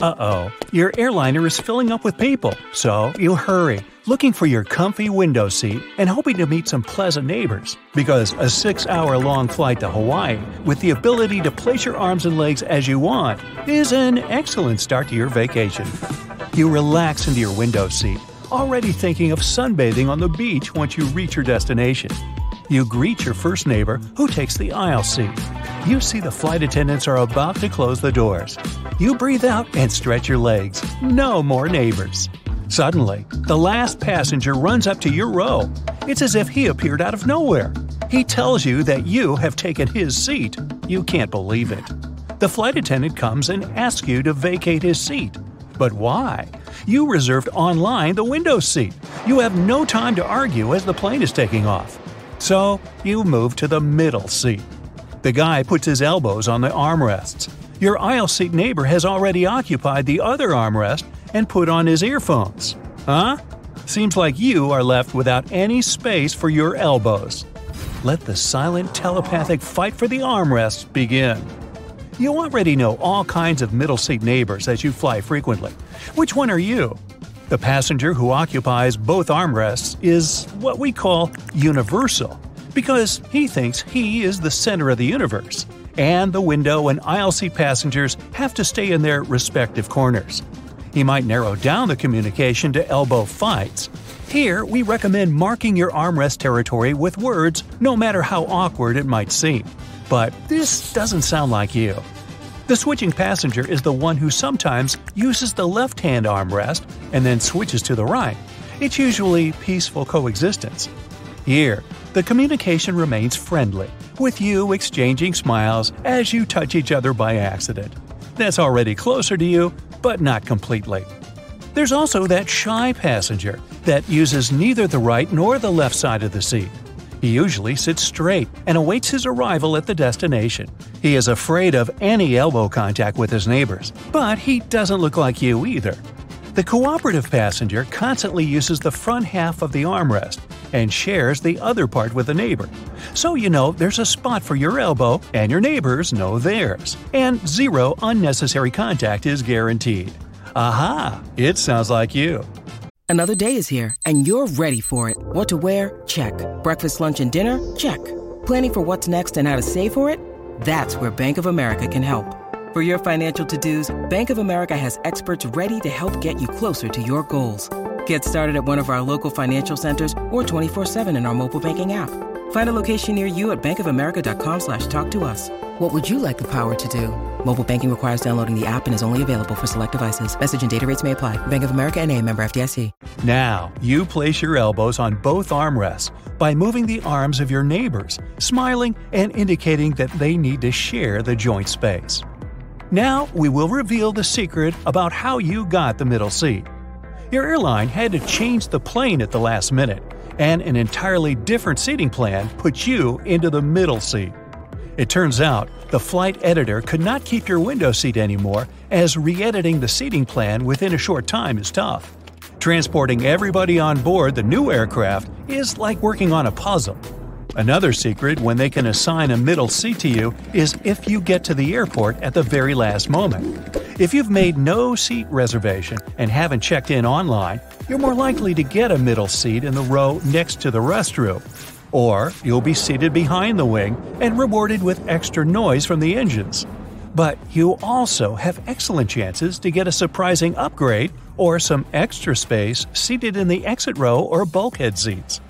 Uh oh, your airliner is filling up with people, so you hurry, looking for your comfy window seat and hoping to meet some pleasant neighbors. Because a six hour long flight to Hawaii, with the ability to place your arms and legs as you want, is an excellent start to your vacation. You relax into your window seat, already thinking of sunbathing on the beach once you reach your destination. You greet your first neighbor, who takes the aisle seat. You see the flight attendants are about to close the doors. You breathe out and stretch your legs. No more neighbors. Suddenly, the last passenger runs up to your row. It's as if he appeared out of nowhere. He tells you that you have taken his seat. You can't believe it. The flight attendant comes and asks you to vacate his seat. But why? You reserved online the window seat. You have no time to argue as the plane is taking off. So, you move to the middle seat. The guy puts his elbows on the armrests. Your aisle seat neighbor has already occupied the other armrest and put on his earphones. Huh? Seems like you are left without any space for your elbows. Let the silent telepathic fight for the armrests begin. You already know all kinds of middle seat neighbors as you fly frequently. Which one are you? The passenger who occupies both armrests is what we call universal, because he thinks he is the center of the universe, and the window and aisle seat passengers have to stay in their respective corners. He might narrow down the communication to elbow fights. Here, we recommend marking your armrest territory with words, no matter how awkward it might seem. But this doesn't sound like you. The switching passenger is the one who sometimes uses the left hand armrest and then switches to the right. It's usually peaceful coexistence. Here, the communication remains friendly, with you exchanging smiles as you touch each other by accident. That's already closer to you, but not completely. There's also that shy passenger that uses neither the right nor the left side of the seat. He usually sits straight and awaits his arrival at the destination. He is afraid of any elbow contact with his neighbors, but he doesn't look like you either. The cooperative passenger constantly uses the front half of the armrest and shares the other part with a neighbor. So you know there's a spot for your elbow and your neighbors know theirs. And zero unnecessary contact is guaranteed. Aha! It sounds like you. Another day is here, and you're ready for it. What to wear? Check. Breakfast, lunch, and dinner? Check. Planning for what's next and how to save for it? That's where Bank of America can help. For your financial to-dos, Bank of America has experts ready to help get you closer to your goals. Get started at one of our local financial centers or 24-7 in our mobile banking app. Find a location near you at bankofamerica.com slash talk to us. What would you like the power to do? Mobile banking requires downloading the app and is only available for select devices. Message and data rates may apply. Bank of America and a member FDIC. Now, you place your elbows on both armrests by moving the arms of your neighbors, smiling and indicating that they need to share the joint space. Now, we will reveal the secret about how you got the middle seat. Your airline had to change the plane at the last minute, and an entirely different seating plan put you into the middle seat. It turns out the flight editor could not keep your window seat anymore, as re editing the seating plan within a short time is tough. Transporting everybody on board the new aircraft is like working on a puzzle. Another secret when they can assign a middle seat to you is if you get to the airport at the very last moment. If you've made no seat reservation and haven't checked in online, you're more likely to get a middle seat in the row next to the restroom. Or you'll be seated behind the wing and rewarded with extra noise from the engines. But you also have excellent chances to get a surprising upgrade or some extra space seated in the exit row or bulkhead seats.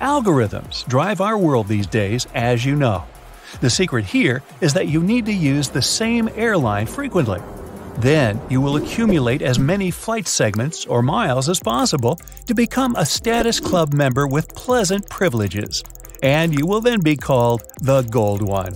Algorithms drive our world these days, as you know. The secret here is that you need to use the same airline frequently. Then you will accumulate as many flight segments or miles as possible to become a status club member with pleasant privileges. And you will then be called the Gold One.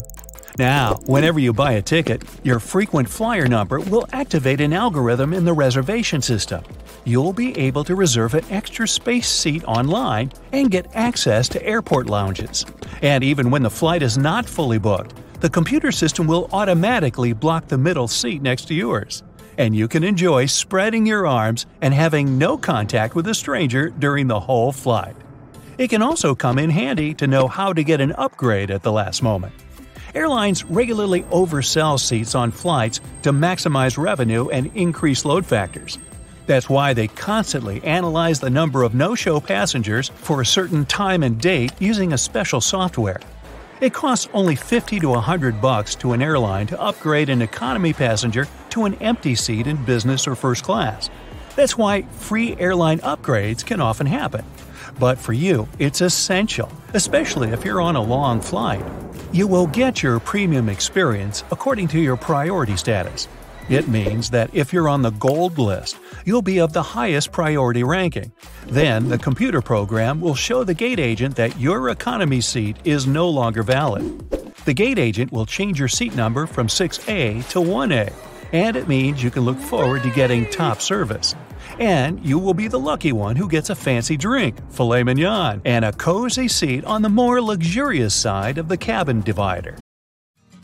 Now, whenever you buy a ticket, your frequent flyer number will activate an algorithm in the reservation system. You'll be able to reserve an extra space seat online and get access to airport lounges. And even when the flight is not fully booked, the computer system will automatically block the middle seat next to yours. And you can enjoy spreading your arms and having no contact with a stranger during the whole flight. It can also come in handy to know how to get an upgrade at the last moment. Airlines regularly oversell seats on flights to maximize revenue and increase load factors. That's why they constantly analyze the number of no show passengers for a certain time and date using a special software. It costs only 50 to 100 bucks to an airline to upgrade an economy passenger to an empty seat in business or first class. That's why free airline upgrades can often happen. But for you, it's essential, especially if you're on a long flight. You will get your premium experience according to your priority status. It means that if you're on the gold list, you'll be of the highest priority ranking. Then the computer program will show the gate agent that your economy seat is no longer valid. The gate agent will change your seat number from 6A to 1A, and it means you can look forward to getting top service. And you will be the lucky one who gets a fancy drink, filet mignon, and a cozy seat on the more luxurious side of the cabin divider.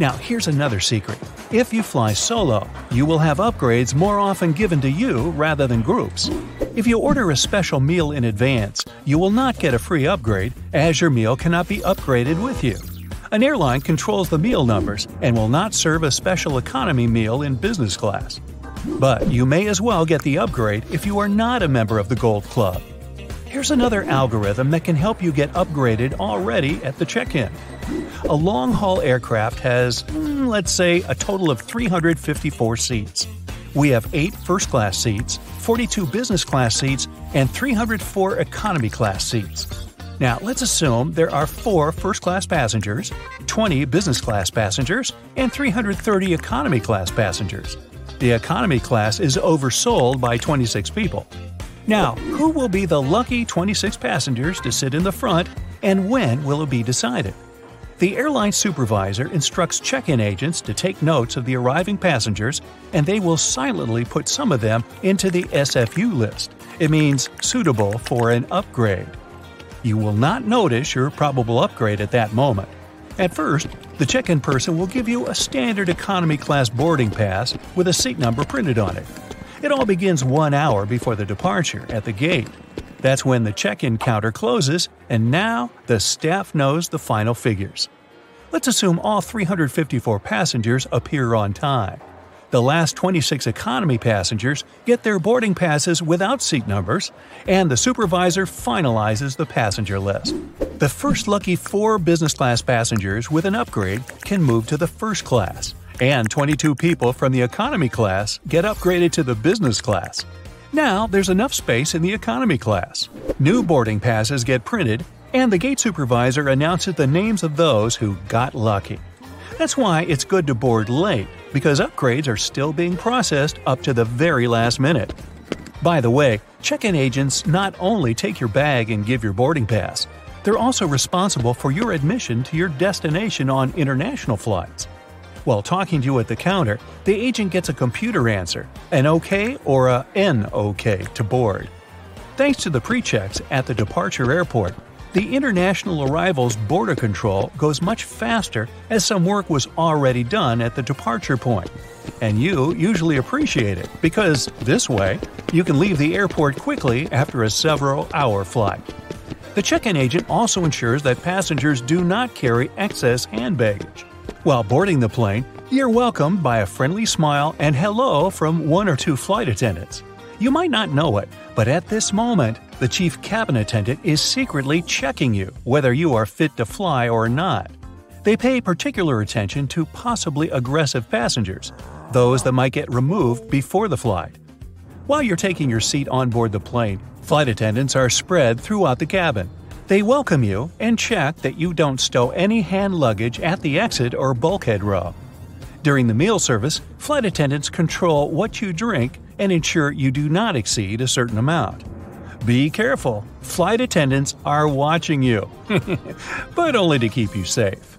Now, here's another secret. If you fly solo, you will have upgrades more often given to you rather than groups. If you order a special meal in advance, you will not get a free upgrade, as your meal cannot be upgraded with you. An airline controls the meal numbers and will not serve a special economy meal in business class. But you may as well get the upgrade if you are not a member of the Gold Club. Here's another algorithm that can help you get upgraded already at the check in. A long haul aircraft has, mm, let's say, a total of 354 seats. We have 8 first class seats, 42 business class seats, and 304 economy class seats. Now, let's assume there are 4 first class passengers, 20 business class passengers, and 330 economy class passengers. The economy class is oversold by 26 people. Now, who will be the lucky 26 passengers to sit in the front, and when will it be decided? The airline supervisor instructs check in agents to take notes of the arriving passengers, and they will silently put some of them into the SFU list. It means suitable for an upgrade. You will not notice your probable upgrade at that moment. At first, the check in person will give you a standard economy class boarding pass with a seat number printed on it. It all begins one hour before the departure at the gate. That's when the check in counter closes, and now the staff knows the final figures. Let's assume all 354 passengers appear on time. The last 26 economy passengers get their boarding passes without seat numbers, and the supervisor finalizes the passenger list. The first lucky four business class passengers with an upgrade can move to the first class, and 22 people from the economy class get upgraded to the business class. Now there's enough space in the economy class. New boarding passes get printed, and the gate supervisor announces the names of those who got lucky. That's why it's good to board late, because upgrades are still being processed up to the very last minute. By the way, check in agents not only take your bag and give your boarding pass, they're also responsible for your admission to your destination on international flights. While talking to you at the counter, the agent gets a computer answer, an OK or a NOK to board. Thanks to the pre checks at the departure airport, the international arrivals border control goes much faster as some work was already done at the departure point. And you usually appreciate it because this way, you can leave the airport quickly after a several hour flight. The check in agent also ensures that passengers do not carry excess hand baggage. While boarding the plane, you're welcomed by a friendly smile and hello from one or two flight attendants. You might not know it, but at this moment, the chief cabin attendant is secretly checking you whether you are fit to fly or not. They pay particular attention to possibly aggressive passengers, those that might get removed before the flight. While you're taking your seat on board the plane, flight attendants are spread throughout the cabin. They welcome you and check that you don't stow any hand luggage at the exit or bulkhead row. During the meal service, flight attendants control what you drink and ensure you do not exceed a certain amount. Be careful, flight attendants are watching you, but only to keep you safe.